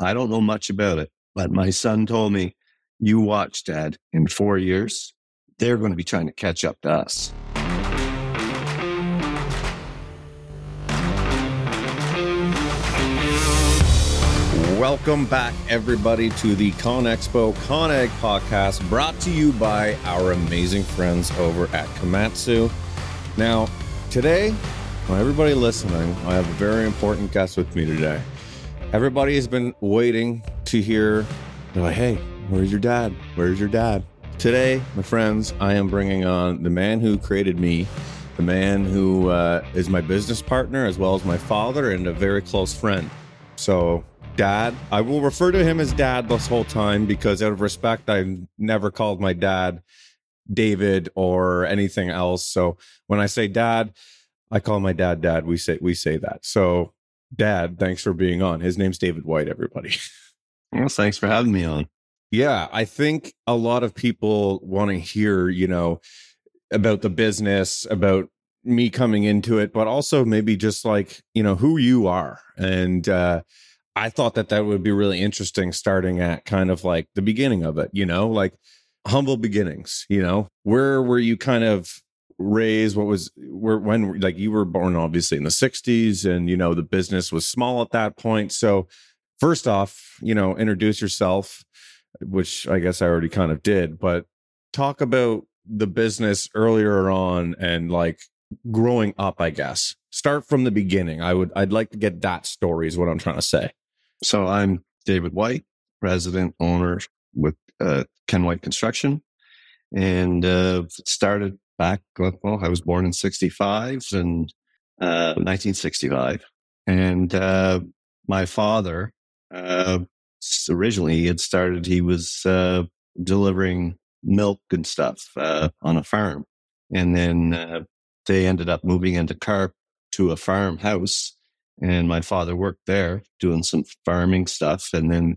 I don't know much about it, but my son told me, you watch, Dad, in four years, they're going to be trying to catch up to us. Welcome back, everybody, to the ConExpo ConAg podcast brought to you by our amazing friends over at Komatsu. Now, today, well, everybody listening, I have a very important guest with me today. Everybody has been waiting to hear, they're like, hey, where's your dad? Where's your dad? Today, my friends, I am bringing on the man who created me, the man who uh, is my business partner, as well as my father and a very close friend. So, dad. I will refer to him as dad this whole time because out of respect, I've never called my dad David or anything else. So when I say dad, I call my dad dad. We say we say that. So dad, thanks for being on. His name's David White, everybody. Well, thanks for having me on. Yeah, I think a lot of people want to hear, you know, about the business, about me coming into it, but also maybe just like, you know, who you are. And uh I thought that that would be really interesting starting at kind of like the beginning of it, you know, like humble beginnings, you know, where were you kind of raised? What was where, when, like you were born obviously in the 60s and, you know, the business was small at that point. So, first off, you know, introduce yourself, which I guess I already kind of did, but talk about the business earlier on and like growing up, I guess. Start from the beginning. I would, I'd like to get that story, is what I'm trying to say. So I'm David White, president, owner with uh, Ken White Construction, and uh, started back. Well, I was born in '65 and uh, 1965, and uh, my father uh, originally he had started. He was uh, delivering milk and stuff on a farm, and then they ended up moving into Carp to a farmhouse and my father worked there doing some farming stuff. And then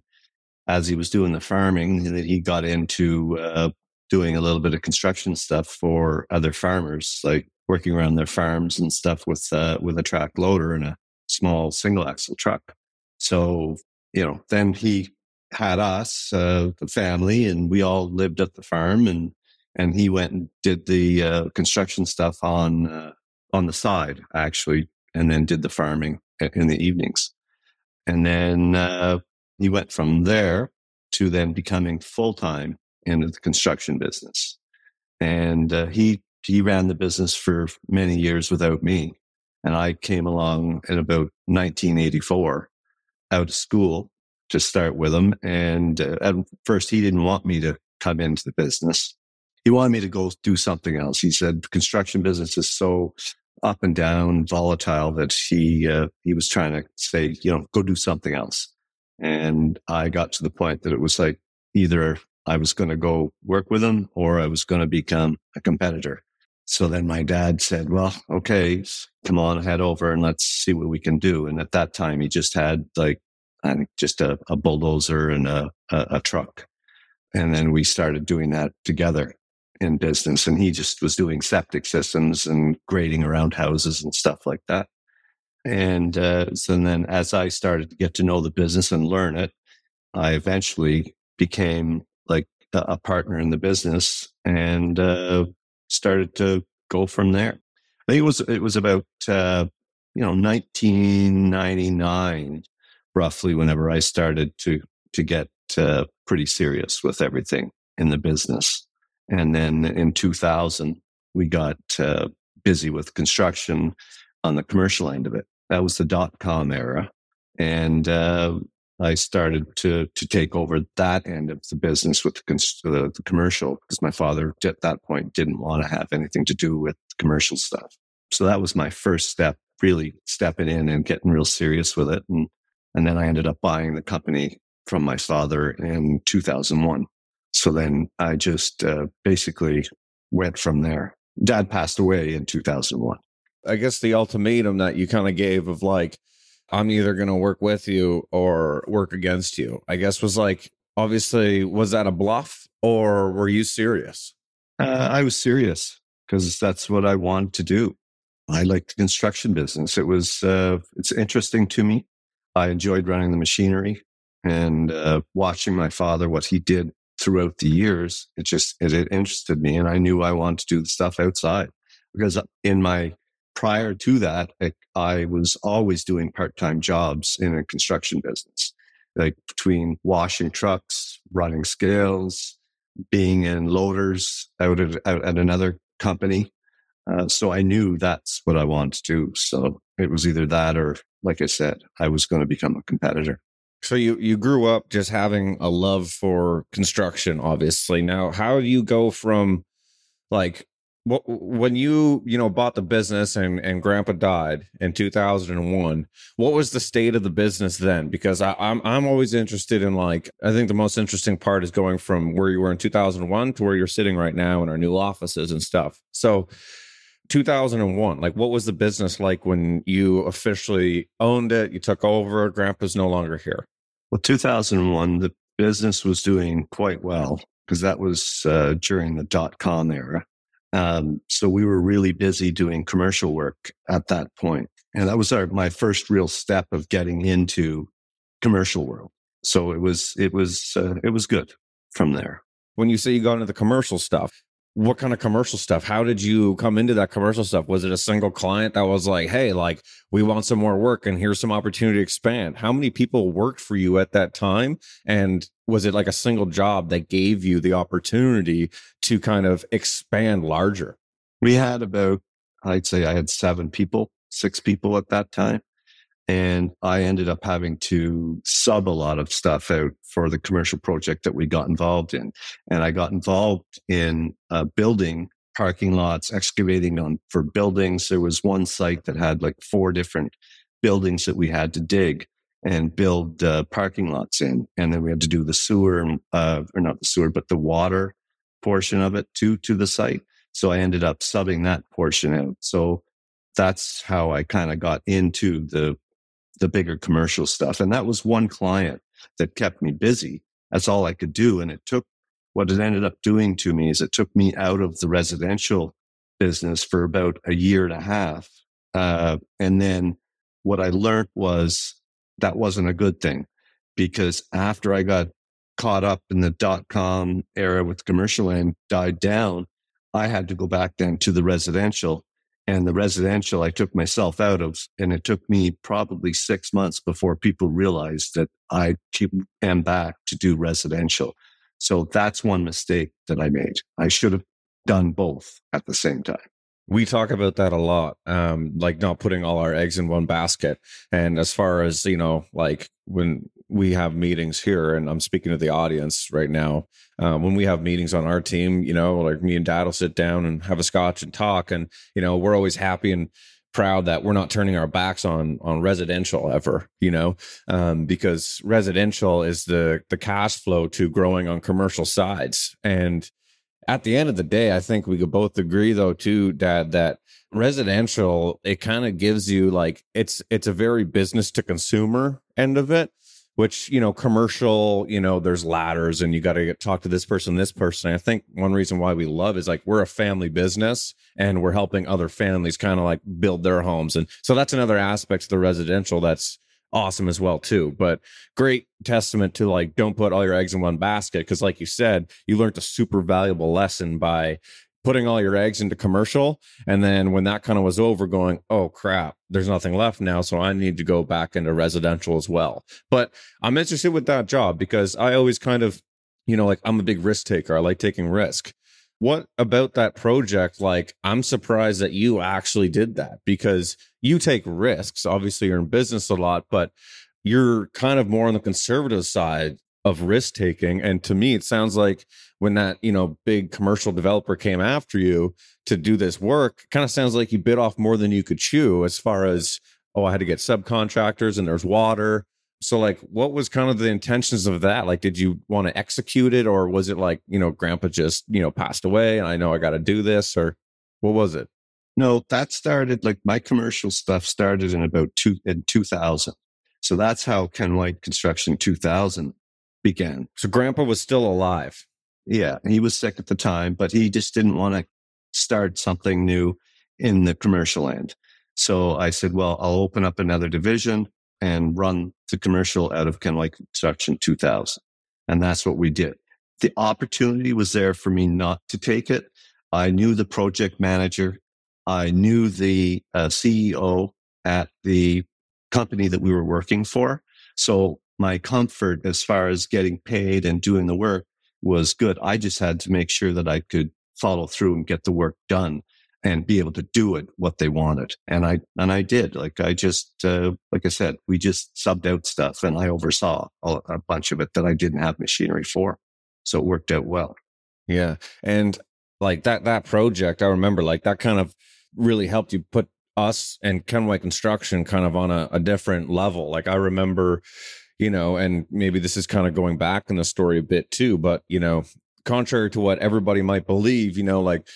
as he was doing the farming, he got into uh, doing a little bit of construction stuff for other farmers, like working around their farms and stuff with uh, with a track loader and a small single axle truck. So you know, then he had us, uh, the family, and we all lived at the farm, and and he went and did the uh, construction stuff on uh, on the side actually, and then did the farming in the evenings. And then uh, he went from there to then becoming full time in the construction business. And uh, he he ran the business for many years without me. And I came along in about 1984 out of school to start with him. And uh, at first, he didn't want me to come into the business. He wanted me to go do something else. He said, construction business is so up and down, volatile that he uh, he was trying to say, you know, go do something else. And I got to the point that it was like either I was going to go work with him or I was going to become a competitor. So then my dad said, well, okay, come on, head over and let's see what we can do. And at that time, he just had like, I think just a, a bulldozer and a, a, a truck. And then we started doing that together in business and he just was doing septic systems and grading around houses and stuff like that. And uh, so then as I started to get to know the business and learn it, I eventually became like a, partner in the business and uh, started to go from there. I think it was it was about uh, you know 1999 roughly whenever I started to to get uh, pretty serious with everything in the business. And then in 2000, we got uh, busy with construction on the commercial end of it. That was the dot com era. And uh, I started to to take over that end of the business with the, the, the commercial because my father at that point didn't want to have anything to do with commercial stuff. So that was my first step, really stepping in and getting real serious with it. And and then I ended up buying the company from my father in 2001. So then I just uh, basically went from there. Dad passed away in 2001. I guess the ultimatum that you kind of gave of like, I'm either going to work with you or work against you, I guess was like, obviously, was that a bluff or were you serious? Uh, I was serious because that's what I wanted to do. I liked the construction business. It was, uh, it's interesting to me. I enjoyed running the machinery. And uh, watching my father, what he did throughout the years, it just it, it interested me, and I knew I wanted to do the stuff outside because in my prior to that, I, I was always doing part time jobs in a construction business, like between washing trucks, running scales, being in loaders out at, out at another company. Uh, so I knew that's what I wanted to do. So it was either that or, like I said, I was going to become a competitor. So you you grew up just having a love for construction, obviously. Now, how do you go from like when you you know bought the business and and grandpa died in 2001 what was the state of the business then? Because I, i'm i'm always interested in like i think the most interesting part is going from where you were in 2001 to where you're sitting right now in our new offices and stuff. So 2001 like what was the business like when you officially owned it you took over grandpa's no longer here? Well 2001 the business was doing quite well because that was uh, during the dot com era um, so we were really busy doing commercial work at that point. And that was our, my first real step of getting into commercial world. So it was, it was, uh, it was good from there. When you say you got into the commercial stuff, what kind of commercial stuff? How did you come into that commercial stuff? Was it a single client that was like, Hey, like we want some more work and here's some opportunity to expand? How many people worked for you at that time? And was it like a single job that gave you the opportunity to kind of expand larger? We had about, I'd say I had seven people, six people at that time. And I ended up having to sub a lot of stuff out for the commercial project that we got involved in. And I got involved in uh, building parking lots, excavating on for buildings. There was one site that had like four different buildings that we had to dig and build uh, parking lots in. And then we had to do the sewer, uh, or not the sewer, but the water portion of it to, to the site. So I ended up subbing that portion out. So that's how I kind of got into the the bigger commercial stuff. And that was one client that kept me busy. That's all I could do. And it took what it ended up doing to me is it took me out of the residential business for about a year and a half. Uh, and then what I learned was that wasn't a good thing because after I got caught up in the dot com era with commercial and died down, I had to go back then to the residential and the residential I took myself out of. And it took me probably six months before people realized that I am back to do residential. So that's one mistake that I made. I should have done both at the same time. We talk about that a lot, um, like not putting all our eggs in one basket. And as far as, you know, like when we have meetings here, and I'm speaking to the audience right now, um, when we have meetings on our team, you know, like me and dad will sit down and have a scotch and talk. And, you know, we're always happy and proud that we're not turning our backs on on residential ever you know? Um, because residential is the the cash flow to growing on commercial sides. And at the end of the day, I think we could both agree though too, Dad, that residential, it kind of gives you like it's it's a very business to consumer end of it which you know commercial you know there's ladders and you got to talk to this person this person. I think one reason why we love is like we're a family business and we're helping other families kind of like build their homes. And so that's another aspect of the residential that's awesome as well too. But great testament to like don't put all your eggs in one basket because like you said you learned a super valuable lesson by putting all your eggs into commercial. And then when that kind of was over going oh crap there's nothing left now so i need to go back into residential as well. But i'm interested with that job because i always kind of you know like i'm a big risk taker. I like taking risk. What about that project like i'm surprised that you actually did that because you take risks. Obviously you're in business a lot but you're kind of more on the conservative side of risk taking and to me it sounds like when that you know big commercial developer came after you to do this work kind of sounds like you bit off more than you could chew as far as oh i had to get subcontractors and there's water so like what was kind of the intentions of that? Like did you want to execute it or was it like, you know, grandpa just, you know, passed away and I know I got to do this or what was it? No, that started like my commercial stuff started in about two in 2000. So that's how Ken White Construction 2000 began. So grandpa was still alive. Yeah, he was sick at the time, but he just didn't want to start something new in the commercial end. So I said, well, I'll open up another division and run the commercial out of Ken White Construction 2000. And that's what we did. The opportunity was there for me not to take it. I knew the project manager. I knew the uh, CEO at the company that we were working for. So my comfort as far as getting paid and doing the work was good. I just had to make sure that I could follow through and get the work done and be able to do it what they wanted. And I, and I did. Like I just, uh, like I said, we just subbed out stuff and I oversaw a, a bunch of it that I didn't have machinery for. So it worked out well. Yeah. And like that, that project, I remember like that kind of really helped you put us and Ken White Construction kind of on a, a different level. Like I remember, you know, and maybe this is kind of going back in the story a bit too, but you know, contrary to what everybody might believe, you know, like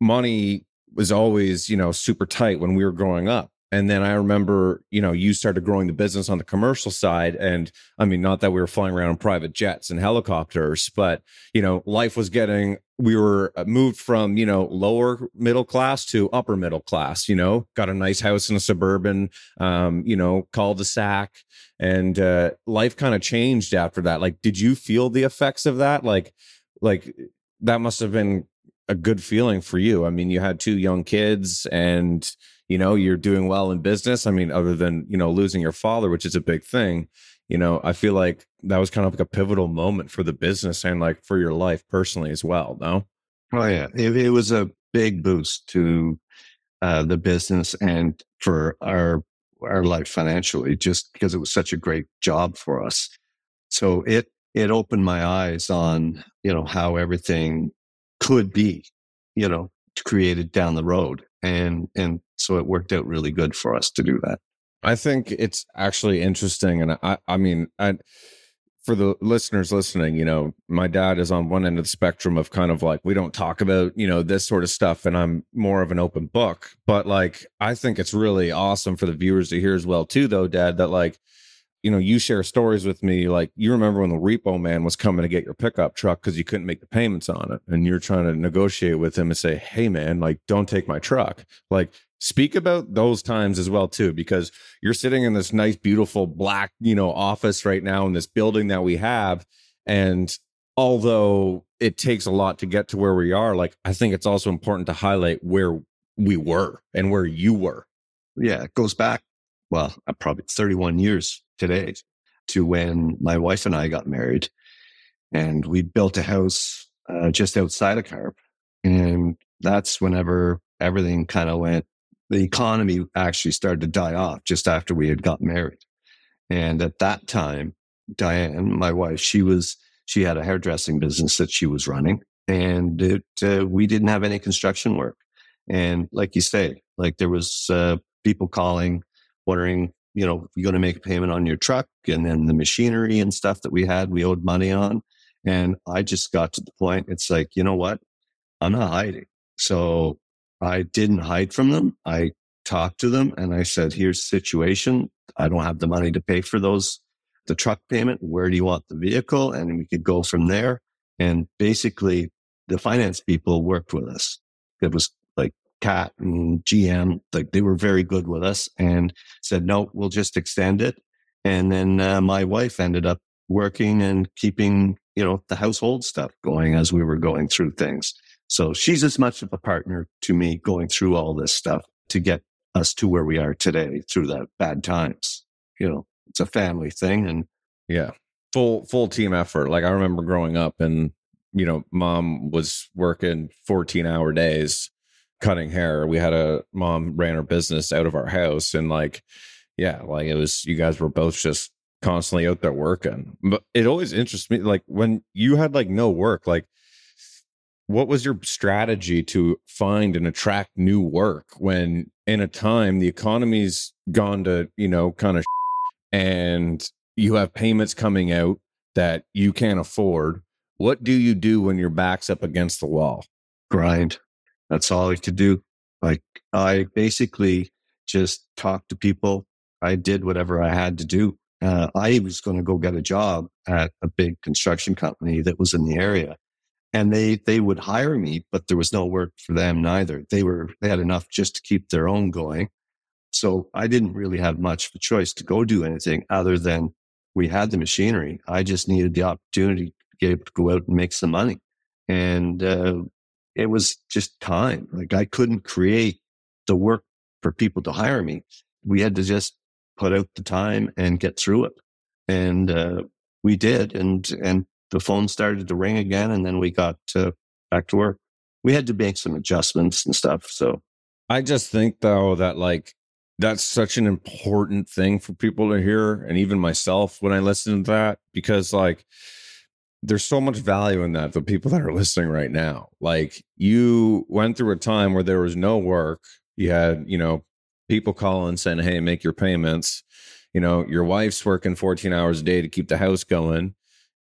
money was always, you know, super tight when we were growing up. And then I remember, you know, you started growing the business on the commercial side. And I mean, not that we were flying around in private jets and helicopters, but, you know, life was getting, we were uh, moved from, you know, lower middle class to upper middle class, you know, got a nice house in a suburban, um, you know, cul de sac. And uh, life kind of changed after that. Like, did you feel the effects of that? Like, like that must have been a good feeling for you. I mean, you had two young kids and, you know, you're doing well in business. I mean, other than, you know, losing your father, which is a big thing, you know, I feel like that was kind of like a pivotal moment for the business and like for your life personally as well. No? Oh, yeah. It, it was a big boost to uh, the business and for our, our life financially, just because it was such a great job for us. So it, it opened my eyes on, you know, how everything could be, you know, created down the road. And, and so it worked out really good for us to do that. I think it's actually interesting. And I, I mean, I, for the listeners listening, you know, my dad is on one end of the spectrum of kind of like, we don't talk about, you know, this sort of stuff. And I'm more of an open book. But like, I think it's really awesome for the viewers to hear as well, too, though, dad, that like, you know, you share stories with me. Like you remember when the repo man was coming to get your pickup truck because you couldn't make the payments on it. And you're trying to negotiate with him and say, Hey man, like don't take my truck. Like speak about those times as well, too, because you're sitting in this nice, beautiful black, you know, office right now in this building that we have. And although it takes a lot to get to where we are, like I think it's also important to highlight where we were and where you were. Yeah, it goes back, well, uh, probably 31 years today to when my wife and I got married. And we built a house uh, just outside of Carp. And that's whenever everything kind of went, the economy actually started to die off just after we had got married. And at that time, Diane, my wife, she was, she had a hairdressing business that she was running and it, uh, we didn't have any construction work. And like you say, like there was uh, people calling, wondering you know, you're going to make a payment on your truck and then the machinery and stuff that we had, we owed money on. And I just got to the point, it's like, you know what? I'm not hiding. So I didn't hide from them. I talked to them and I said, here's the situation. I don't have the money to pay for those, the truck payment. Where do you want the vehicle? And we could go from there. And basically the finance people worked with us. It was Cat and GM, like they were very good with us and said, no, we'll just extend it. And then uh, my wife ended up working and keeping, you know, the household stuff going as we were going through things. So she's as much of a partner to me going through all this stuff to get us to where we are today through the bad times. You know, it's a family thing and yeah, full full team effort. Like I remember growing up and you know, mom was working 14 hour days cutting hair. We had a mom ran her business out of our house and like yeah, like it was you guys were both just constantly out there working. But it always interests me like when you had like no work, like what was your strategy to find and attract new work when in a time the economy's gone to, you know, kind of and you have payments coming out that you can't afford? What do you do when your back's up against the wall? Grind. That's all I could do. Like I basically just talked to people. I did whatever I had to do. Uh, I was going to go get a job at a big construction company that was in the area and they, they would hire me, but there was no work for them neither. They were, they had enough just to keep their own going. So I didn't really have much of a choice to go do anything other than we had the machinery. I just needed the opportunity to to go out and make some money. And uh, it was just time. Like I couldn't create the work for people to hire me. We had to just put out the time and get through it. And uh, we did. And, and the phone started to ring again. And then we got uh, back to work. We had to make some adjustments and stuff. So I just think though that like that's such an important thing for people to hear and even myself when i listen to that because like there's so much value in that for people that are listening right now. Like you went through a time where there was no work. You had you know people calling saying hey make your payments. You know your wife's working 14 hours a day to keep the house going.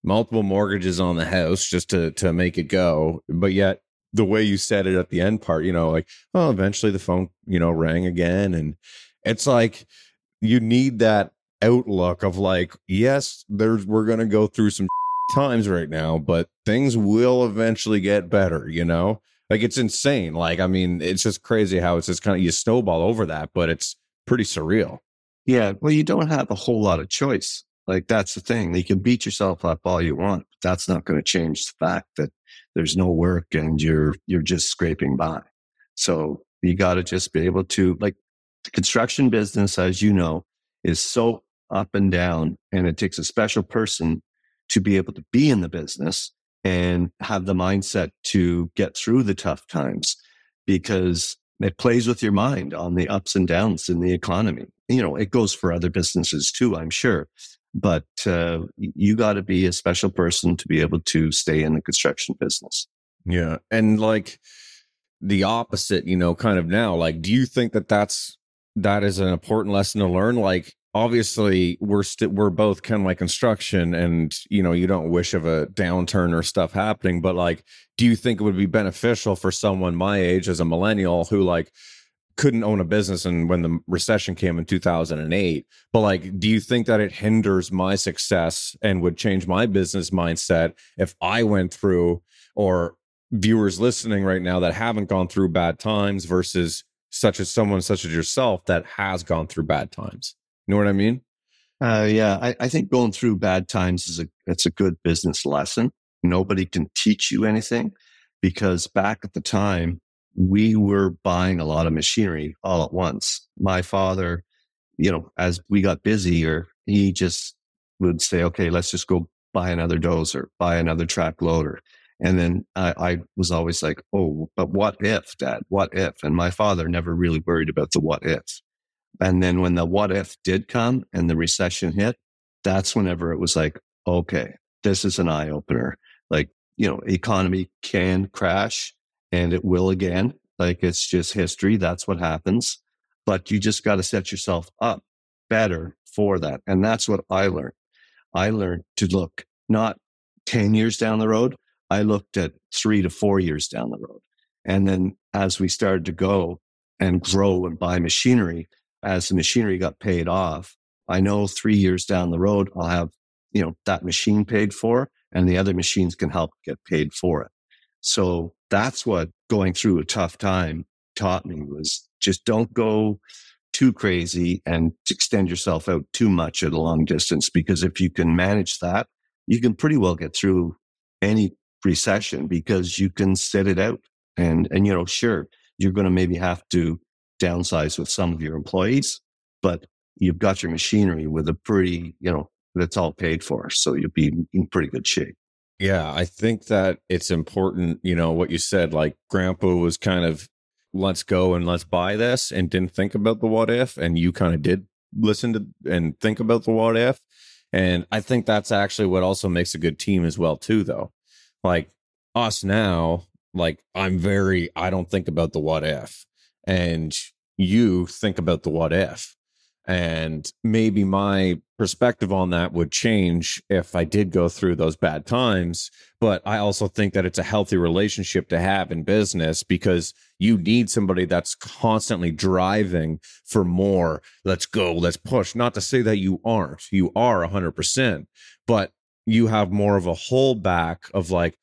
Multiple mortgages on the house just to to make it go. But yet the way you said it at the end part you know like well eventually the phone you know rang again. And it's like you need that outlook of like, yes, there's we're gonna go through some times right now, but things will eventually get better, you know? Like it's insane. Like, I mean, it's just crazy how it's just kind of you snowball over that, but it's pretty surreal. Yeah. Well, you don't have a whole lot of choice. Like that's the thing. You can beat yourself up all you want, but that's not going to change the fact that there's no work and you're you're just scraping by. So you got to just be able to like the construction business, as you know, is so up and down, and it takes a special person to be able to be in the business and have the mindset to get through the tough times because it plays with your mind on the ups and downs in the economy. You know, it goes for other businesses too, I'm sure. But uh, you got to be a special person to be able to stay in the construction business. Yeah. And like the opposite, you know, kind of now, like, do you think that that's that is an important lesson to learn. Like obviously we're we're both kind of like construction and you know you don't wish of a downturn or stuff happening but like do you think it would be beneficial for someone my age as a millennial who like couldn't own a business and when the recession came in 2008 but like do you think that it hinders my success and would change my business mindset if i went through or viewers listening right now that haven't gone through bad times versus such as someone such as yourself that has gone through bad times. You know what I mean? Uh, yeah, I, I think going through bad times is a it's a good business lesson. Nobody can teach you anything because back at the time we were buying a lot of machinery all at once. My father, you know, as we got busier, he just would say, "Okay, let's just go buy another dozer, buy another track loader." And then I, I, was always like, oh, but what if, dad? What if? And my father never really worried about the what if. And then when the what if did come and the recession hit, that's whenever it was like, okay, this is an eye opener. Like, you know, economy can crash and it will again. Like it's just history. That's what happens. But you just got to set yourself up better for that. And that's what I learned. I learned to look not 10 years down the road, I looked at three to four years down the road. And then as we started to go and grow and buy machinery, as the machinery got paid off, I know three years down the road, I'll have, you know, that machine paid for and the other machines can help get paid for it. So that's what going through a tough time taught me was just don't go too crazy and extend yourself out too much at a long distance because if you can manage that, you can pretty well get through any recession because you can sit it out. And, and, you know, sure, you're going to maybe have to downsize with some of your employees, but you've got your machinery with a pretty, you know, that's all paid for. So you'll be in pretty good shape. Yeah. I think that it's important, you know, what you said, like grandpa was kind of, let's go and let's buy this and didn't think about the what if. And you kind of did listen to and think about the what if. And I think that's actually what also makes a good team as well, too, though like us now, like I'm very, I don't think about the what if. And you think about the what if. And maybe my perspective on that would change if I did go through those bad times. But I also think that it's a healthy relationship to have in business because you need somebody that's constantly driving for more. Let's go, let's push. Not to say that you aren't, you are 100%, but you have more of a holdback of like,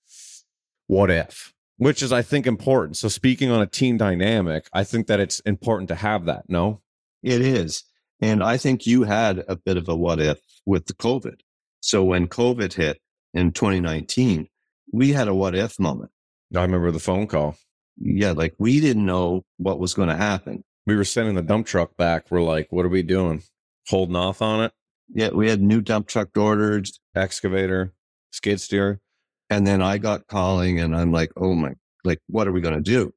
what if? Which is, I think, important. So, speaking on a team dynamic, I think that it's important to have that. No? It is. And I think you had a bit of a what if with the COVID. So when COVID hit in 2019, we had a what if moment. I remember the phone call. Yeah, like we didn't know what was going to happen. We were sending the dump truck back. We're like, what are we doing? Holding off on it? Yeah, we had new dump truck ordered, excavator, skid steer. And then I got calling and I'm like, oh my, like, what are we going to do?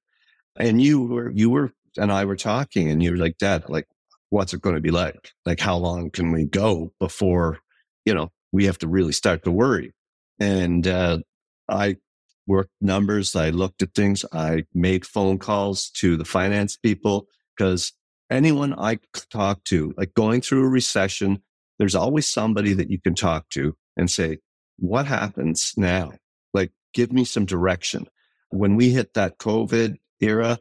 And you were, you were, and I were talking and you were like, dad, like, what's it going to be like? Like, how long can we go before, you know, we have to really start to worry? And, uh, I worked numbers. I looked at things. I made phone calls to the finance people because anyone I talk to, like going through a recession, there's always somebody that you can talk to and say, what happens now? Give me some direction. When we hit that COVID era,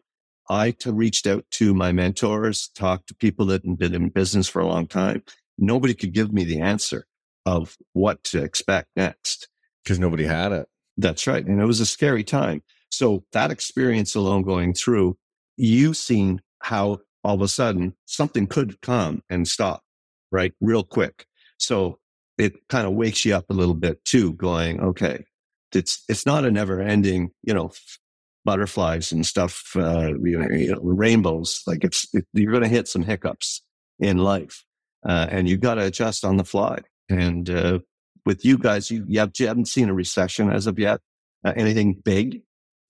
I reached out to my mentors, talked to people that had been in business for a long time. Nobody could give me the answer of what to expect next. Because nobody had it. That's right. And it was a scary time. So that experience alone going through, you've seen how all of a sudden something could come and stop, right? Real quick. So it kind of wakes you up a little bit too, going, okay, it's, it's not a never ending, you know, butterflies and stuff, uh, you know, you know rainbows. Like it's, it, you're going to hit some hiccups in life. Uh, and you've got to adjust on the fly. And, uh, with you guys, you, you, have, you haven't seen a recession as of yet, uh, anything big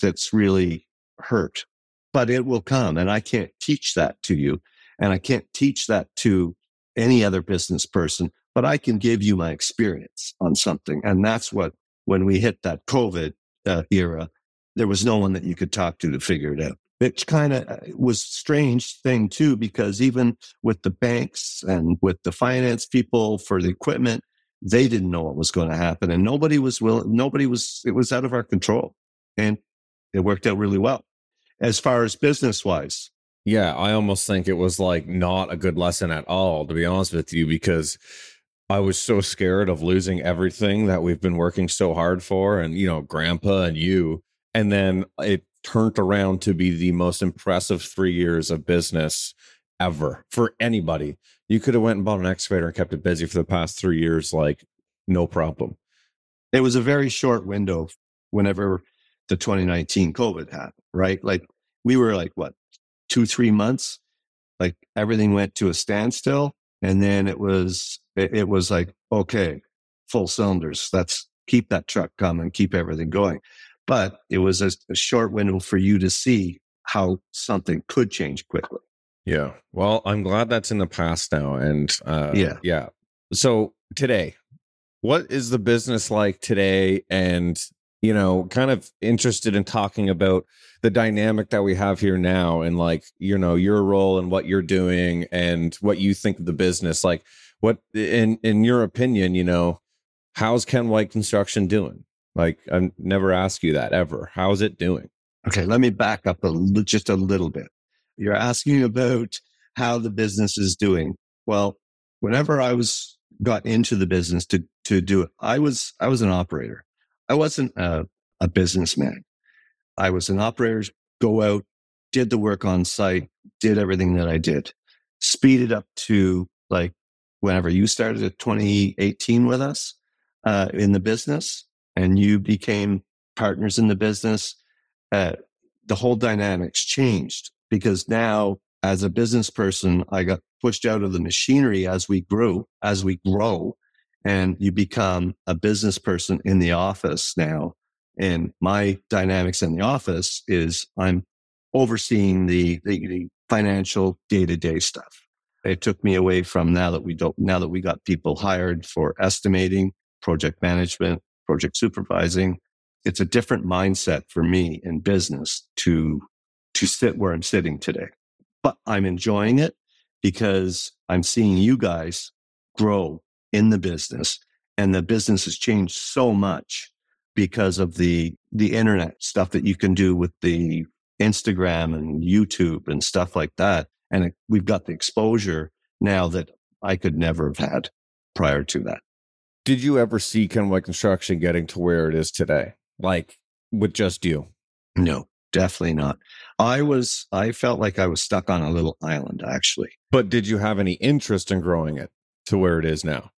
that's really hurt, but it will come. And I can't teach that to you. And I can't teach that to any other business person, but I can give you my experience on something. And that's what, when we hit that COVID uh, era, there was no one that you could talk to to figure it out. It kind of uh, was strange thing too, because even with the banks and with the finance people for the equipment, they didn't know what was going to happen and nobody was willing, nobody was, it was out of our control and it worked out really well as far as business wise. Yeah. I almost think it was like not a good lesson at all, to be honest with you, because I was so scared of losing everything that we've been working so hard for and, you know, grandpa and you. And then it turned around to be the most impressive three years of business ever for anybody you could have went and bought an excavator and kept it busy for the past three years, like no problem. It was a very short window whenever the 2019 COVID happened, right? Like we were like, what, two, three months? Like everything went to a standstill. And then it was, it, it was like, okay, full cylinders. Let's keep that truck coming, keep everything going. But it was a, a short window for you to see how something could change quickly. Yeah. Well, I'm glad that's in the past now. And uh, yeah. Yeah. So today, what is the business like today? And, you know, kind of interested in talking about the dynamic that we have here now and like, you know, your role and what you're doing and what you think of the business. Like, what, in, in your opinion, you know, how's Ken White Construction doing? Like, I've never asked you that ever. How's it doing? Okay. Let me back up a, just a little bit. You're asking about how the business is doing. Well, whenever I was got into the business to to do it, I was I was an operator. I wasn't a, a businessman. I was an operator. Go out, did the work on site, did everything that I did. Speeded up to like whenever you started at 2018 with us uh, in the business, and you became partners in the business. Uh, the whole dynamics changed because now as a business person, I got pushed out of the machinery as we grew, as we grow, and you become a business person in the office now. And my dynamics in the office is I'm overseeing the, the, the financial day to day stuff. It took me away from now that we don't, now that we got people hired for estimating, project management, project supervising. It's a different mindset for me in business to to sit where I'm sitting today. But I'm enjoying it because I'm seeing you guys grow in the business and the business has changed so much because of the the internet stuff that you can do with the Instagram and YouTube and stuff like that. And we've got the exposure now that I could never have had prior to that. Did you ever see Ken White Construction getting to where it is today? Like with just you? No definitely not. I was, I felt like I was stuck on a little island actually. But did you have any interest in growing it to where it is now?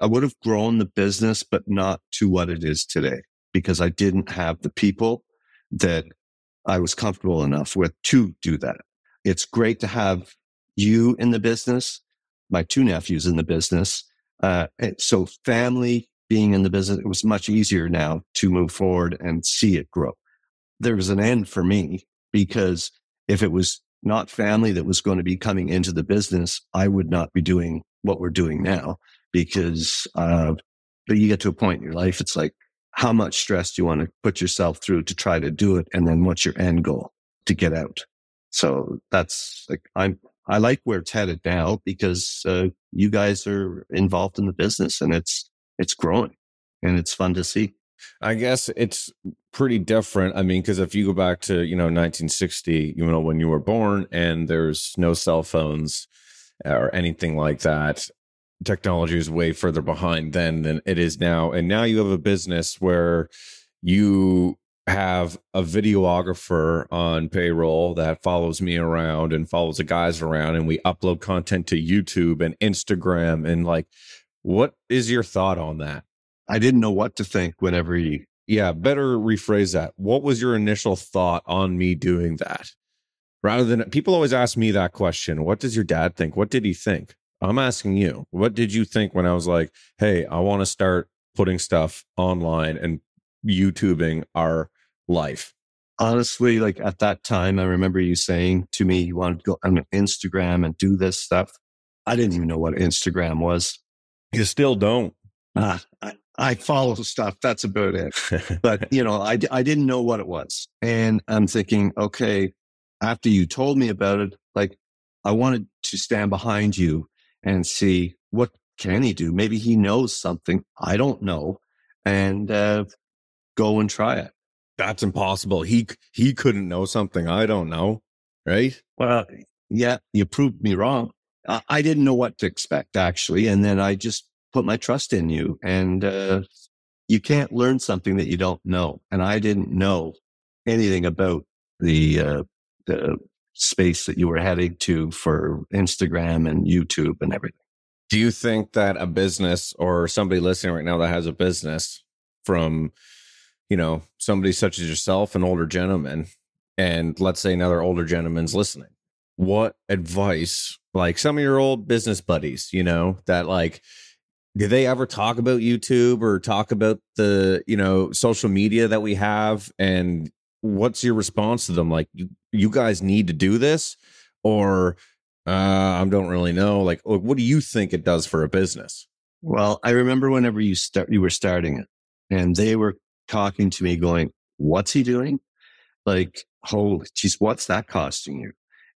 I would have grown the business, but not to what it is today because I didn't have the people that I was comfortable enough with to do that. It's great to have you in the business, my two nephews in the business. Uh, so family being in the business, it was much easier now to move forward and see it grow. There was an end for me because if it was not family that was going to be coming into the business, I would not be doing what we're doing now because, uh, but you get to a point in your life, it's like, how much stress do you want to put yourself through to try to do it? And then what's your end goal to get out? So that's like, I'm, I like where it's headed now because, uh, you guys are involved in the business and it's, it's growing and it's fun to see. I guess it's pretty different. I mean, because if you go back to, you know, 1960, you know, when you were born and there's no cell phones or anything like that, technology is way further behind then than it is now. And now you have a business where you have a videographer on payroll that follows me around and follows the guys around and we upload content to YouTube and Instagram and like what is your thought on that? I didn't know what to think whenever he. Yeah, better rephrase that. What was your initial thought on me doing that? Rather than people always ask me that question What does your dad think? What did he think? I'm asking you, what did you think when I was like, hey, I want to start putting stuff online and YouTubing our life? Honestly, like at that time, I remember you saying to me, you wanted to go on Instagram and do this stuff. I didn't even know what Instagram was. You still don't. Uh, I, I follow stuff. That's about it. but, you know, I, I didn't know what it was. And I'm thinking, okay, after you told me about it, like I wanted to stand behind you and see what can he do. Maybe he knows something I don't know and uh, go and try it. That's impossible. He he couldn't know something I don't know, right? Well, yeah, you proved me wrong. I, I didn't know what to expect actually, and then I just put my trust in you. And uh, you can't learn something that you don't know. And I didn't know anything about the uh, the space that you were heading to for Instagram and YouTube and everything. Do you think that a business or somebody listening right now that has a business from, you know, somebody such as yourself, an older gentleman, and let's say another older gentleman's listening, what advice, like some of your old business buddies, you know, that like do they ever talk about YouTube or talk about the, you know, social media that we have? And what's your response to them? Like, you, you guys need to do this? Or uh, I don't really know. Like, what do you think it does for a business? Well, I remember whenever you start, you were starting it and they were talking to me going, what's he doing? Like, holy geez, what's that costing you?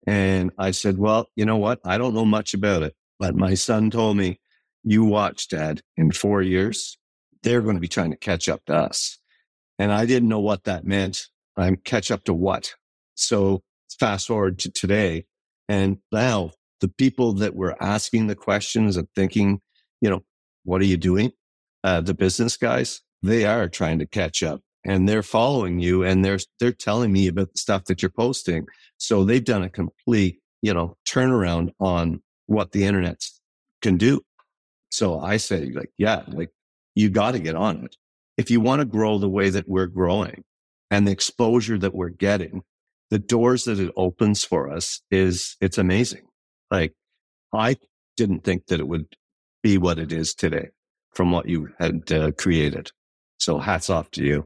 And I said, well, you know what? I don't know much about it, but my son told me you watch, Dad, in four years, they're going to be trying to catch up to us. And I didn't know what that meant. I'm catch up to what? So fast forward to today. And now the people that were asking the questions and thinking, you know, what are you doing? Uh, the business guys, they are trying to catch up and they're following you and they're, they're telling me about the stuff that you're posting. So they've done a complete, you know, turnaround on what the internet can do. So I say, like, yeah, like you got to get on it. If you want to grow the way that we're growing and the exposure that we're getting, the doors that it opens for us is it's amazing. Like I didn't think that it would be what it is today from what you had uh, created. So hats off to you.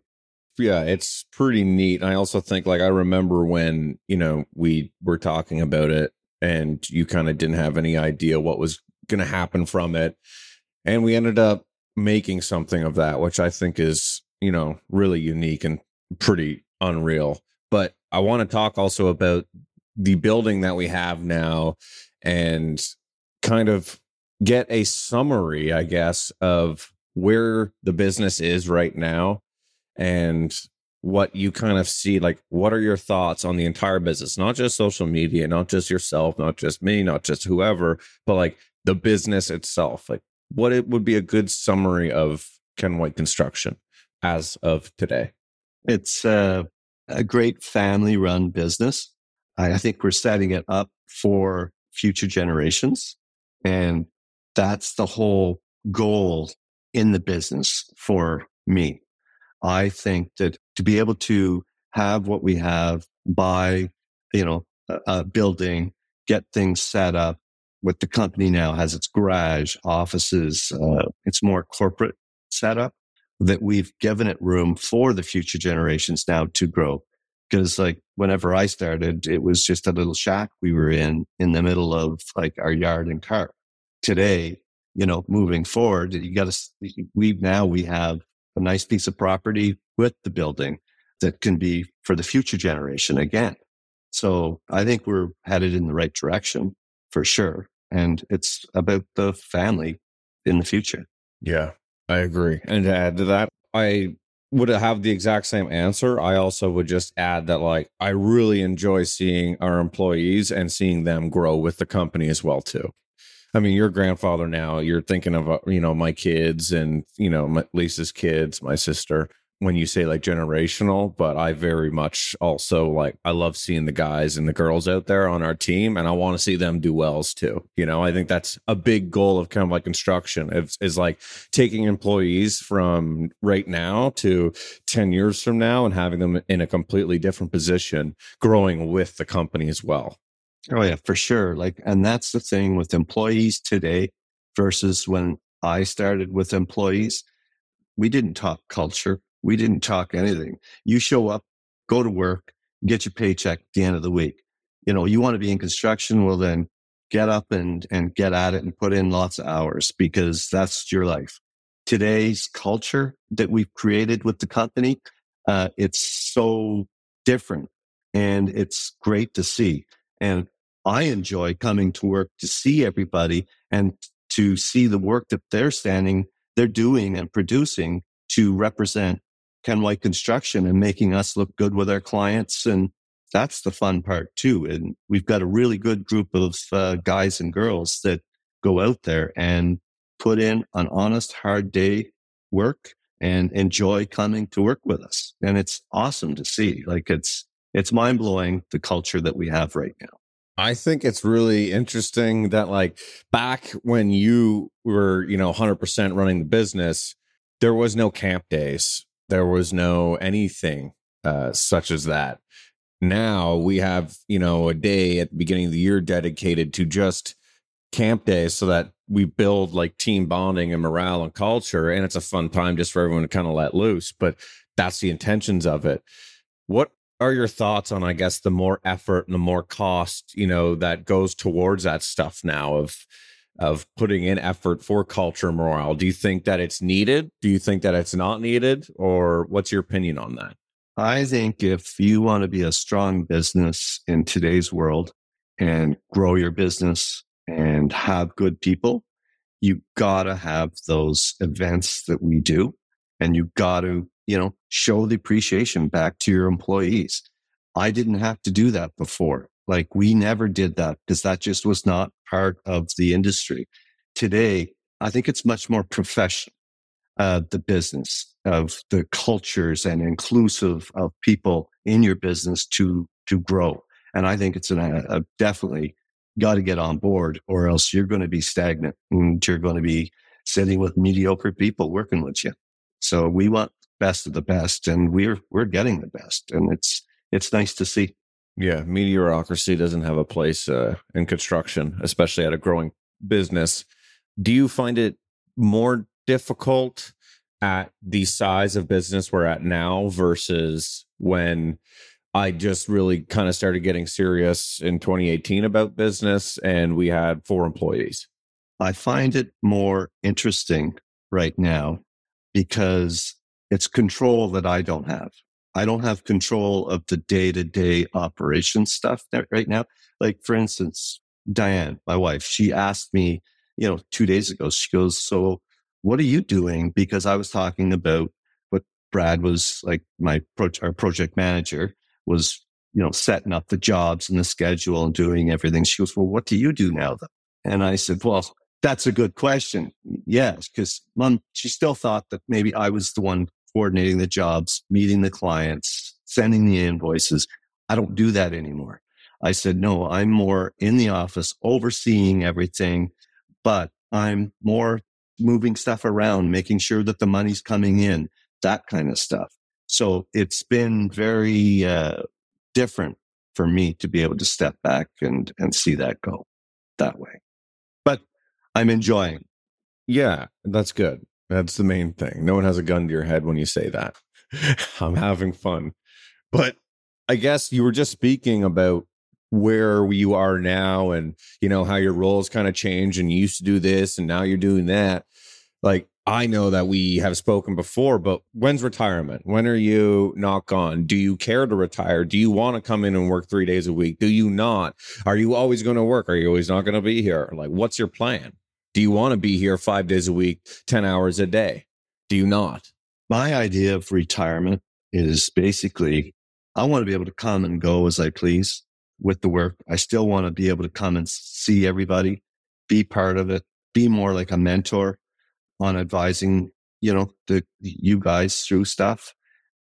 Yeah, it's pretty neat. I also think like I remember when, you know, we were talking about it and you kind of didn't have any idea what was going to happen from it. And we ended up making something of that, which I think is, you know, really unique and pretty unreal. But I want to talk also about the building that we have now and kind of get a summary, I guess, of where the business is right now and what you kind of see like what are your thoughts on the entire business not just social media not just yourself not just me not just whoever but like the business itself like what it would be a good summary of ken white construction as of today it's uh a great family run business. I, I think we're setting it up for future generations. And that's the whole goal in the business for me. I think that to be able to have what we have, buy, you know, a, a building, get things set up, what the company now has its garage, offices, uh, it's more corporate setup that we've given it room for the future generations now to grow. Because like whenever I started, it was just a little shack we were in, in the middle of like our yard and car. Today, you know, moving forward, you got to, we now we have a nice piece of property with the building that can be for the future generation again. So I think we're headed in the right direction for sure. And it's about the family in the future. Yeah, I agree. And to add to that, I would have the exact same answer. I also would just add that, like, I really enjoy seeing our employees and seeing them grow with the company as well, too. I mean, your grandfather now, you're thinking of, uh, you know, my kids and, you know, my, Lisa's kids, my sister when you say like generational, but I very much also like I love seeing the guys and the girls out there on our team, and I want to see them do wells too. You know, I think that's a big goal of kind of like construction is, is like taking employees from right now to ten years from now and having them in a completely different position, growing with the company as well. Oh yeah, for sure. Like, and that's the thing with employees today versus when I started with employees. We didn't talk culture we didn't talk anything. You show up, go to work, get your paycheck at the end of the week. You know, you want to be in construction. Well, then get up and, and get at it and put in lots of hours because that's your life. Today's culture that we've created with the company, uh, it's so different and it's great to see. And I enjoy coming to work to see everybody and to see the work that they're standing, they're doing and producing to represent Ken White Construction and making us look good with our clients. And that's the fun part too. And we've got a really good group of uh, guys and girls that go out there and put in an honest, hard day work and enjoy coming to work with us. And it's awesome to see. Like it's, it's mind blowing the culture that we have right now. I think it's really interesting that like back when you were, you know, 100% running the business, there was no camp days there was no anything uh, such as that. Now we have, you know, a day at the beginning of the year dedicated to just camp days so that we build like team bonding and morale and culture. And it's a fun time just for everyone to kind of let loose. But that's the intentions of it. What are your thoughts on, I guess, the more effort and the more cost, you know, that goes towards that stuff now of, of putting in effort for culture morale. Do you think that it's needed? Do you think that it's not needed? Or what's your opinion on that? I think if you want to be a strong business in today's world and grow your business and have good people, you gotta have those events that we do and you gotta, you know, show the appreciation back to your employees. I didn't have to do that before. Like we never did that because that just was not part of the industry. Today, I think it's much more professional. Uh, the business of the cultures and inclusive of people in your business to to grow. And I think it's an, a, a definitely got to get on board, or else you're going to be stagnant and you're going to be sitting with mediocre people working with you. So we want best of the best, and we're we're getting the best, and it's it's nice to see. Yeah, mediocrity doesn't have a place uh, in construction, especially at a growing business. Do you find it more difficult at the size of business we're at now versus when I just really kind of started getting serious in 2018 about business and we had four employees? I find it more interesting right now because it's control that I don't have. I don't have control of the day to day operation stuff right now. Like, for instance, Diane, my wife, she asked me, you know, two days ago, she goes, So what are you doing? Because I was talking about what Brad was like, my pro- our project manager was, you know, setting up the jobs and the schedule and doing everything. She goes, Well, what do you do now, though? And I said, Well, that's a good question. Yes, because mom, she still thought that maybe I was the one coordinating the jobs, meeting the clients, sending the invoices. I don't do that anymore. I said, no, I'm more in the office overseeing everything, but I'm more moving stuff around, making sure that the money's coming in, that kind of stuff. So it's been very uh, different for me to be able to step back and, and see that go that way. But I'm enjoying. Yeah, that's good. That's the main thing. No one has a gun to your head when you say that. I'm having fun. But I guess you were just speaking about where you are now and you know how your roles kind of change and you used to do this and now you're doing that. Like i know that we have spoken before but when's retirement? When are you not gone? Do you care to retire? Do you want to come in and work three days a week? Do you not? Are you always going to work? Are you always not going to be here? Like what's your plan do you want to be here five days a week 10 hours a day do you not my idea of retirement is basically I want to be able to come and go as I please with the work. I still want to be able to come and see everybody, be part of it, be more like a mentor on advising, you know, the you guys through stuff.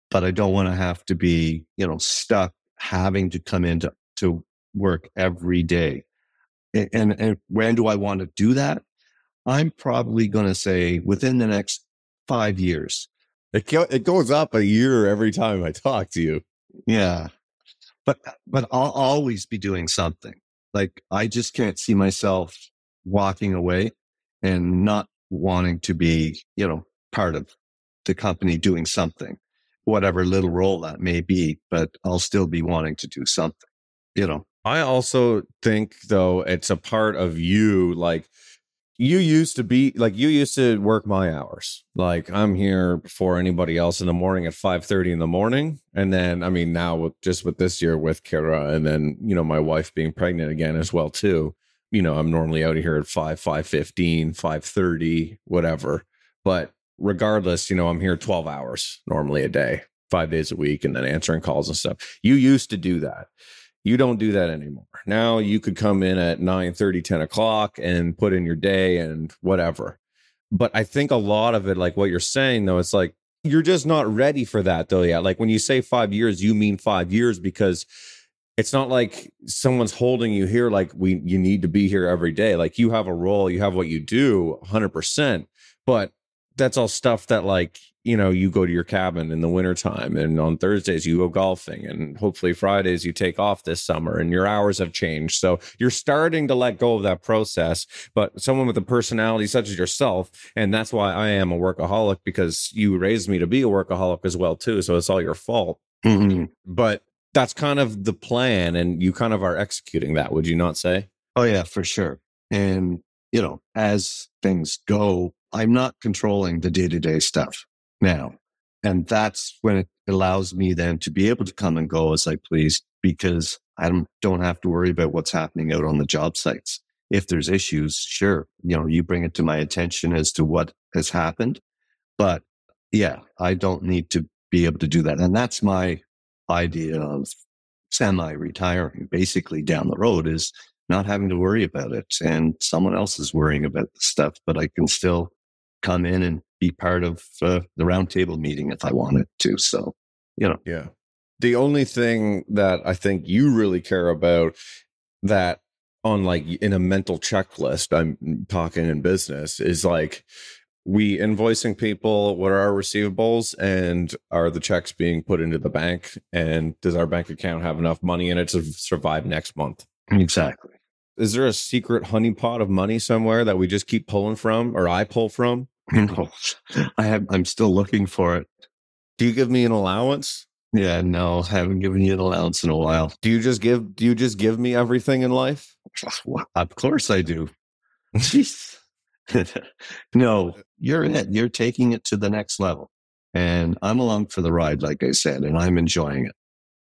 But I don't want to have to be, you know, stuck having to come into to work every day. And, and when do I want to do that? I'm probably going to say within the next five years. It, it goes up a year every time I talk to you. Yeah but but I'll always be doing something. Like I just can't see myself walking away and not wanting to be, you know, part of the company doing something, whatever little role that may be, but I'll still be wanting to do something, you know. I also think though it's a part of you like you used to be like you used to work my hours. Like i'm here before anybody else in the morning at 5 30 in the morning. And then i mean now with, just with this year with kira and then you know my wife being pregnant again as well too you know i'm normally out of here at 5 5 15 5 30 whatever. But regardless you know i'm here 12 hours normally a day five days a week and then answering calls and stuff. You used to do that you don't do that anymore. Now you could come in at 9 30, 10 o'clock and put in your day and whatever. But I think a lot of it, like what you're saying, though, it's like you're just not ready for that, though. Yeah. Like when you say five years, you mean five years because it's not like someone's holding you here like we you need to be here every day like you have a role you have what you do 100% but that's all stuff that like you know, you go to your cabin in the wintertime and on Thursdays you go golfing and hopefully Fridays you take off this summer and your hours have changed. So you're starting to let go of that process. But someone with a personality such as yourself, and that's why I am a workaholic because you raised me to be a workaholic as well too. So it's all your fault. Mm-hmm. But that's kind of the plan and you kind of are executing that, would you not say? Oh yeah, for sure. And you know, as things go, I'm not controlling the day to day stuff now. And that's when it allows me then to be able to come and go as I please because I don't have to worry about what's happening out on the job sites. If there's issues, sure, you know, you bring it to my attention as to what has happened. But yeah, I don't need to be able to do that. And that's my idea of semi retiring basically down the road is not having to worry about it and someone else is worrying about the stuff, but I can still come in and be part of uh, the roundtable meeting if I wanted to. So, you know. Yeah. The only thing that I think you really care about that on like in a mental checklist, I'm talking in business, is like we invoicing people what are our receivables and are the checks being put into the bank and does our bank account have enough money in it to survive next month exactly is there a secret honeypot of money somewhere that we just keep pulling from or i pull from no, I have. I'm still looking for it. Do you give me an allowance? Yeah, no, I haven't given you an allowance in a while. Do you just give? Do you just give me everything in life? Of course I do. Jeez. no, you're it. You're taking it to the next level, and I'm along for the ride, like I said, and I'm enjoying it.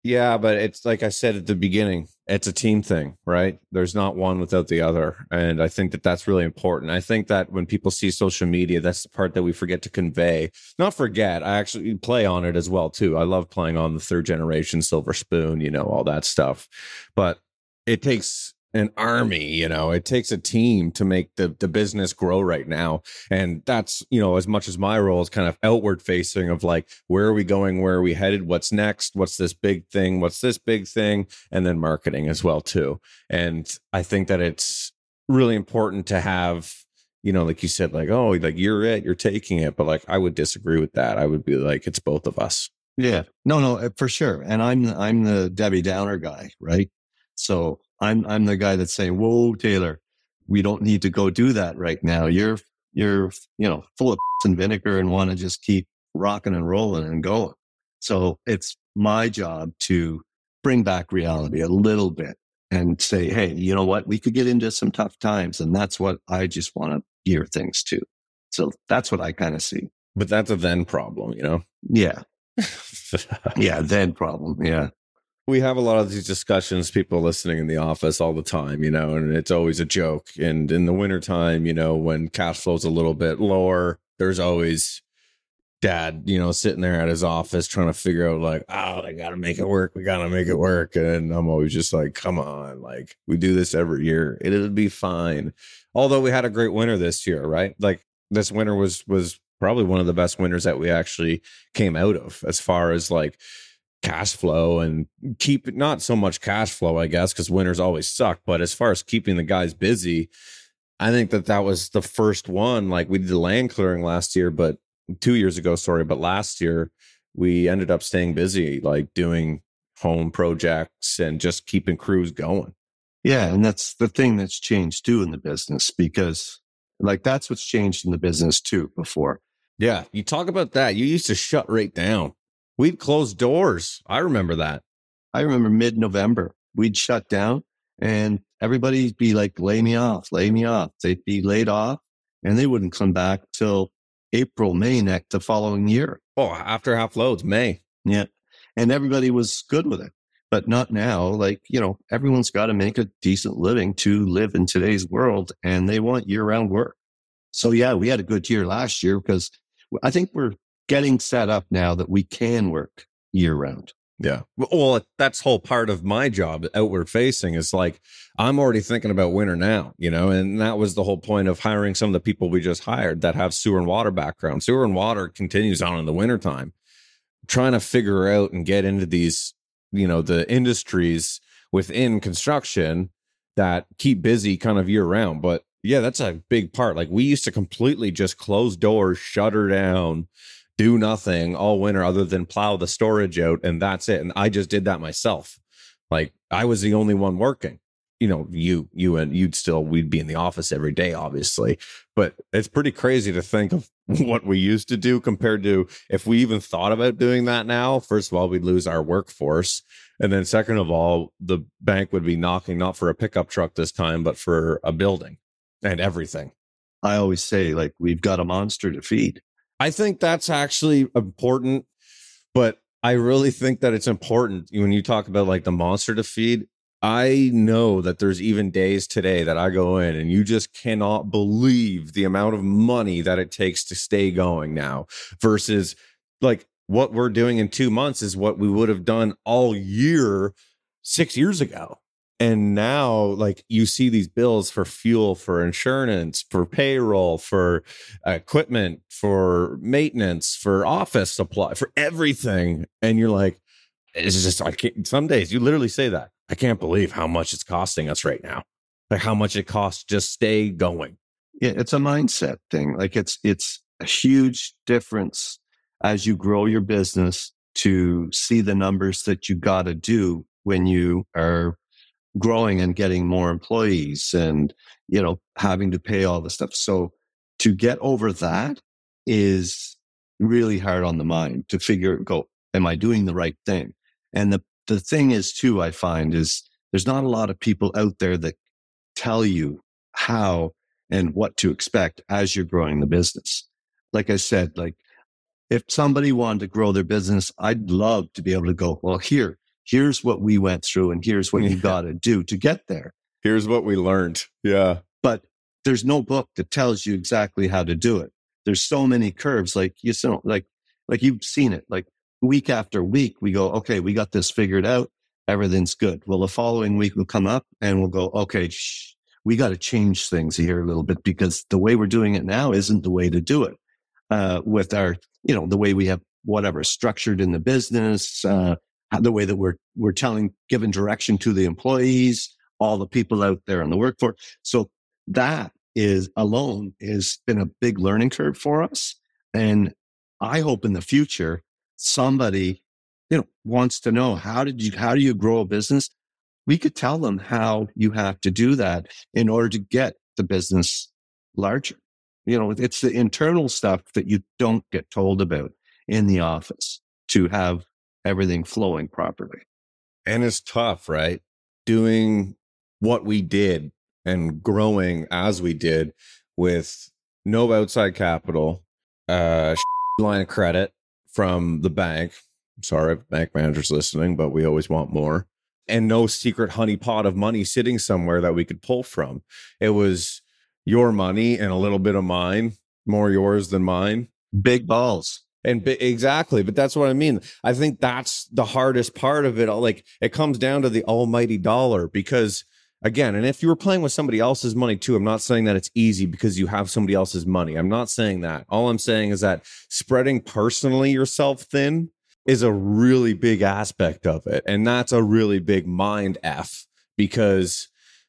Yeah, but it's like I said at the beginning, it's a team thing, right? There's not one without the other. And I think that that's really important. I think that when people see social media, that's the part that we forget to convey. Not forget, I actually play on it as well, too. I love playing on the third generation silver spoon, you know, all that stuff. But it takes an army, you know, it takes a team to make the, the business grow right now. And that's, you know, as much as my role is kind of outward facing of like, where are we going? Where are we headed? What's next? What's this big thing? What's this big thing? And then marketing as well, too. And I think that it's really important to have you know, like you said, like, oh, like you're it, you're taking it. But like, I would disagree with that. I would be like, it's both of us. Yeah. No, no, uh, for sure. And I'm, I'm the Debbie Downer guy, right? So I'm, I'm the guy that's saying, whoa, Taylor, we don't need to go do that right now. You're, you're, you know, full of and vinegar and want to just keep rocking and rolling and going. So it's my job to bring back reality a little bit and say, hey, you know what? We could get into some tough times. And that's what I just want to gear things to. So that's what I kind of see. But that's a then problem, you know? Yeah. yeah, then problem. Yeah. We have a lot of these discussions, people listening in the office all the time, you know, and it's always a joke. And in the wintertime, you know, when cash flow's a little bit lower, there's always dad, you know, sitting there at his office trying to figure out like, oh, I gotta make it work. We gotta make it work. And I'm always just like, come on, like we do this every year. It'll be fine. Although we had a great winter this year, right? Like this winter was was probably one of the best winters that we actually came out of as far as like cash flow and keep not so much cash flow, I guess, because winters always suck. But as far as keeping the guys busy, I think that that was the first one. Like we did the land clearing last year, but two years ago, sorry, but last year we ended up staying busy, like doing home projects and just keeping crews going. Yeah. And that's the thing that's changed too in the business because like that's what's changed in the business too before. Yeah. You talk about that. You used to shut right down. We'd close doors. I remember that. I remember mid November, we'd shut down and everybody'd be like, lay me off, lay me off. They'd be laid off and they wouldn't come back till April, May next the following year. Oh, after half loads, May. Yeah. And everybody was good with it, but not now. Like, you know, everyone's got to make a decent living to live in today's world and they want year round work. So yeah, we had a good year last year because I think we're getting set up now that we can work year round. Yeah. Well, that's whole part of my job outward facing is like I'm already thinking about winter now, you know, and that was the whole point of hiring some of the people we just hired that have sewer and water background. Sewer and water continues on in the wintertime. Trying to figure out and get into these, you know, the industries within construction that keep busy kind of year round. But yeah, that's a big part. Like we used to completely just close doors, shutter down, do nothing all winter other than plow the storage out and that's it. And i just did that myself. Like i was the only one working. You know you you and you'd still we'd be in the office every day obviously. But it's pretty crazy to think of what we used to do compared to if we even thought about doing that now first of all we'd lose our workforce. And then second of all the bank would be knocking not for a pickup truck this time but for a building and everything. I always say like we've got a monster to feed I think that's actually important, but I really think that it's important when you talk about like the monster to feed. I know that there's even days today that I go in and you just cannot believe the amount of money that it takes to stay going now versus like what we're doing in two months is what we would have done all year six years ago. And now, like, you see these bills for fuel, for insurance, for payroll, for equipment, for maintenance, for office supply, for everything. And you're like, it's just, I can't, some days you literally say that. I can't believe how much it's costing us right now. Like, how much it costs just stay going. Yeah, it's a mindset thing. Like, it's, it's a huge difference as you grow your business to see the numbers that you got to do when you are growing and getting more employees and, you know, having to pay all the stuff. So to get over that is really hard on the mind to figure, go, am I doing the right thing? And the, the thing is too, I find is there's not a lot of people out there that tell you how and what to expect as you're growing the business. Like I said, like if somebody wanted to grow their business, I'd love to be able to go, well, here, here's what we went through and here's what you got to do to get there. Here's what we learned. Yeah. But there's no book that tells you exactly how to do it. There's so many curves, like you know, like like you've seen it. Like week after week, we go, okay, we got this figured out. everything's good. Well, the following week will come up and we'll go, okay, shh, we got to change things here a little bit because the way we're doing it now isn't the way to do it. Uh, with our, you know, the way we have whatever structured in the business, uh, Uh, the way that we're, we're telling, giving direction to the employees, all the people out there in the workforce. So that is alone has been a big learning curve for us. And I hope in the future, somebody, you know, wants to know how did you, how do you grow a business? We could tell them how you have to do that in order to get the business larger. You know, it's the internal stuff that you don't get told about in the office to have everything flowing properly. And it's tough, right? Doing what we did and growing as we did with no outside capital, uh, line of credit from the bank. Sorry, bank managers listening, but we always want more. And no secret honey pot of money sitting somewhere that we could pull from. It was your money and a little bit of mine, more yours than mine. Big balls. And exactly, but that's what I mean. I think that's the hardest part of it. Like it comes down to the almighty dollar because again, and if you were playing with somebody else's money too, I'm not saying that it's easy because you have somebody else's money. I'm not saying that. All I'm saying is that spreading personally yourself thin is a really big aspect of it. And that's a really big mind F because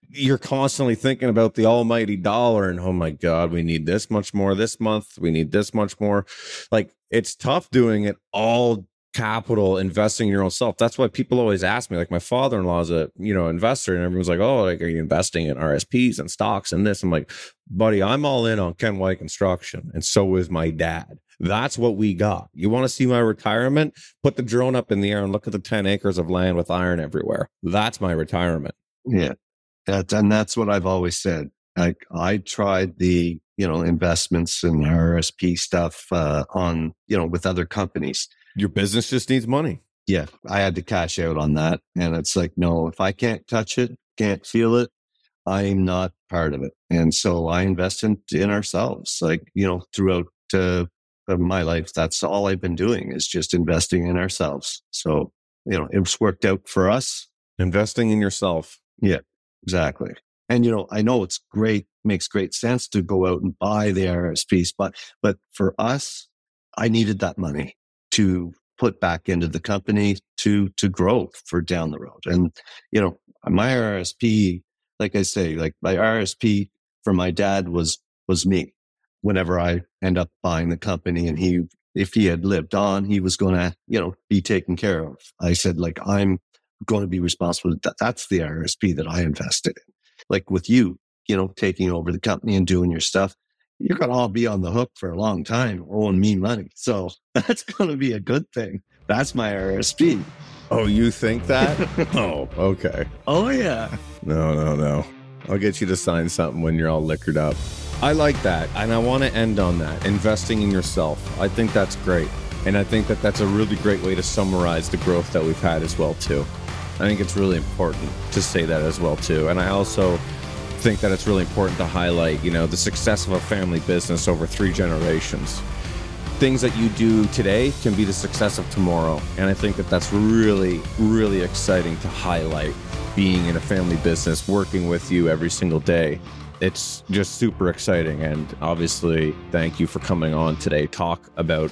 you're constantly thinking about the almighty dollar and oh my god we need this much more this month. We need this much more. Like it's tough doing it all capital investing in your own self. That's why people always ask me like my father-in-law is a you know investor and everyone's like oh like are you investing in rsps and stocks and this? I'm like buddy i'm all in on ken white construction and so is my dad. That's what we got. You want to see my retirement? Put the drone up in the air and look at the 10 acres of land with iron everywhere. That's my retirement. Yeah that, and that's what I've always said. Like I tried the, you know, investments and RSP stuff uh, on, you know, with other companies. Your business just needs money. Yeah. I had to cash out on that. And it's like, no, if I can't touch it, can't feel it, I'm not part of it. And so I invest in, in ourselves, like, you know, throughout uh, my life. That's all I've been doing is just investing in ourselves. So, you know, it's worked out for us. Investing in yourself. Yeah. Exactly. And you know, I know it's great, makes great sense to go out and buy the RSPs, but but for us, I needed that money to put back into the company to to grow for down the road. And you know, my RSP, like I say, like my RSP for my dad was was me. Whenever I end up buying the company and he if he had lived on, he was going to, you know, be taken care of. I said, like, I'm going to be responsible. That, That's the RSP that I invested in. Like with you, you know, taking over the company and doing your stuff, you're going to all be on the hook for a long time owing me money. So that's going to be a good thing. That's my RSP. Oh, you think that? oh, okay. Oh, yeah. No, no, no. I'll get you to sign something when you're all liquored up. I like that. And I want to end on that investing in yourself. I think that's great. And I think that that's a really great way to summarize the growth that we've had as well, too. I think it's really important to say that as well too. And I also think that it's really important to highlight, you know, the success of a family business over three generations. Things that you do today can be the success of tomorrow. And I think that that's really, really exciting to highlight being in a family business, working with you every single day. It's just super exciting. And obviously, thank you for coming on today, talk about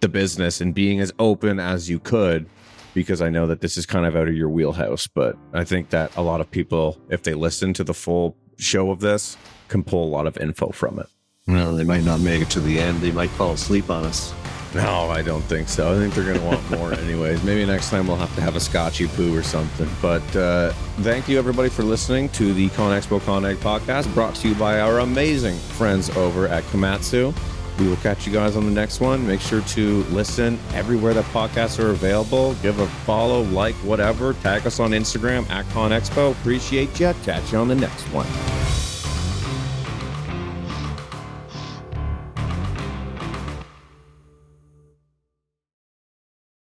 the business and being as open as you could because I know that this is kind of out of your wheelhouse. But I think that a lot of people, if they listen to the full show of this, can pull a lot of info from it. Well, they might not make it to the end. They might fall asleep on us. No, I don't think so. I think they're going to want more, anyways. Maybe next time we'll have to have a Scotchy poo or something. But uh, thank you, everybody, for listening to the ConExpo ConAg podcast brought to you by our amazing friends over at Komatsu. We will catch you guys on the next one. Make sure to listen everywhere that podcasts are available. Give a follow, like, whatever. Tag us on Instagram at Con Expo. Appreciate you. Catch you on the next one.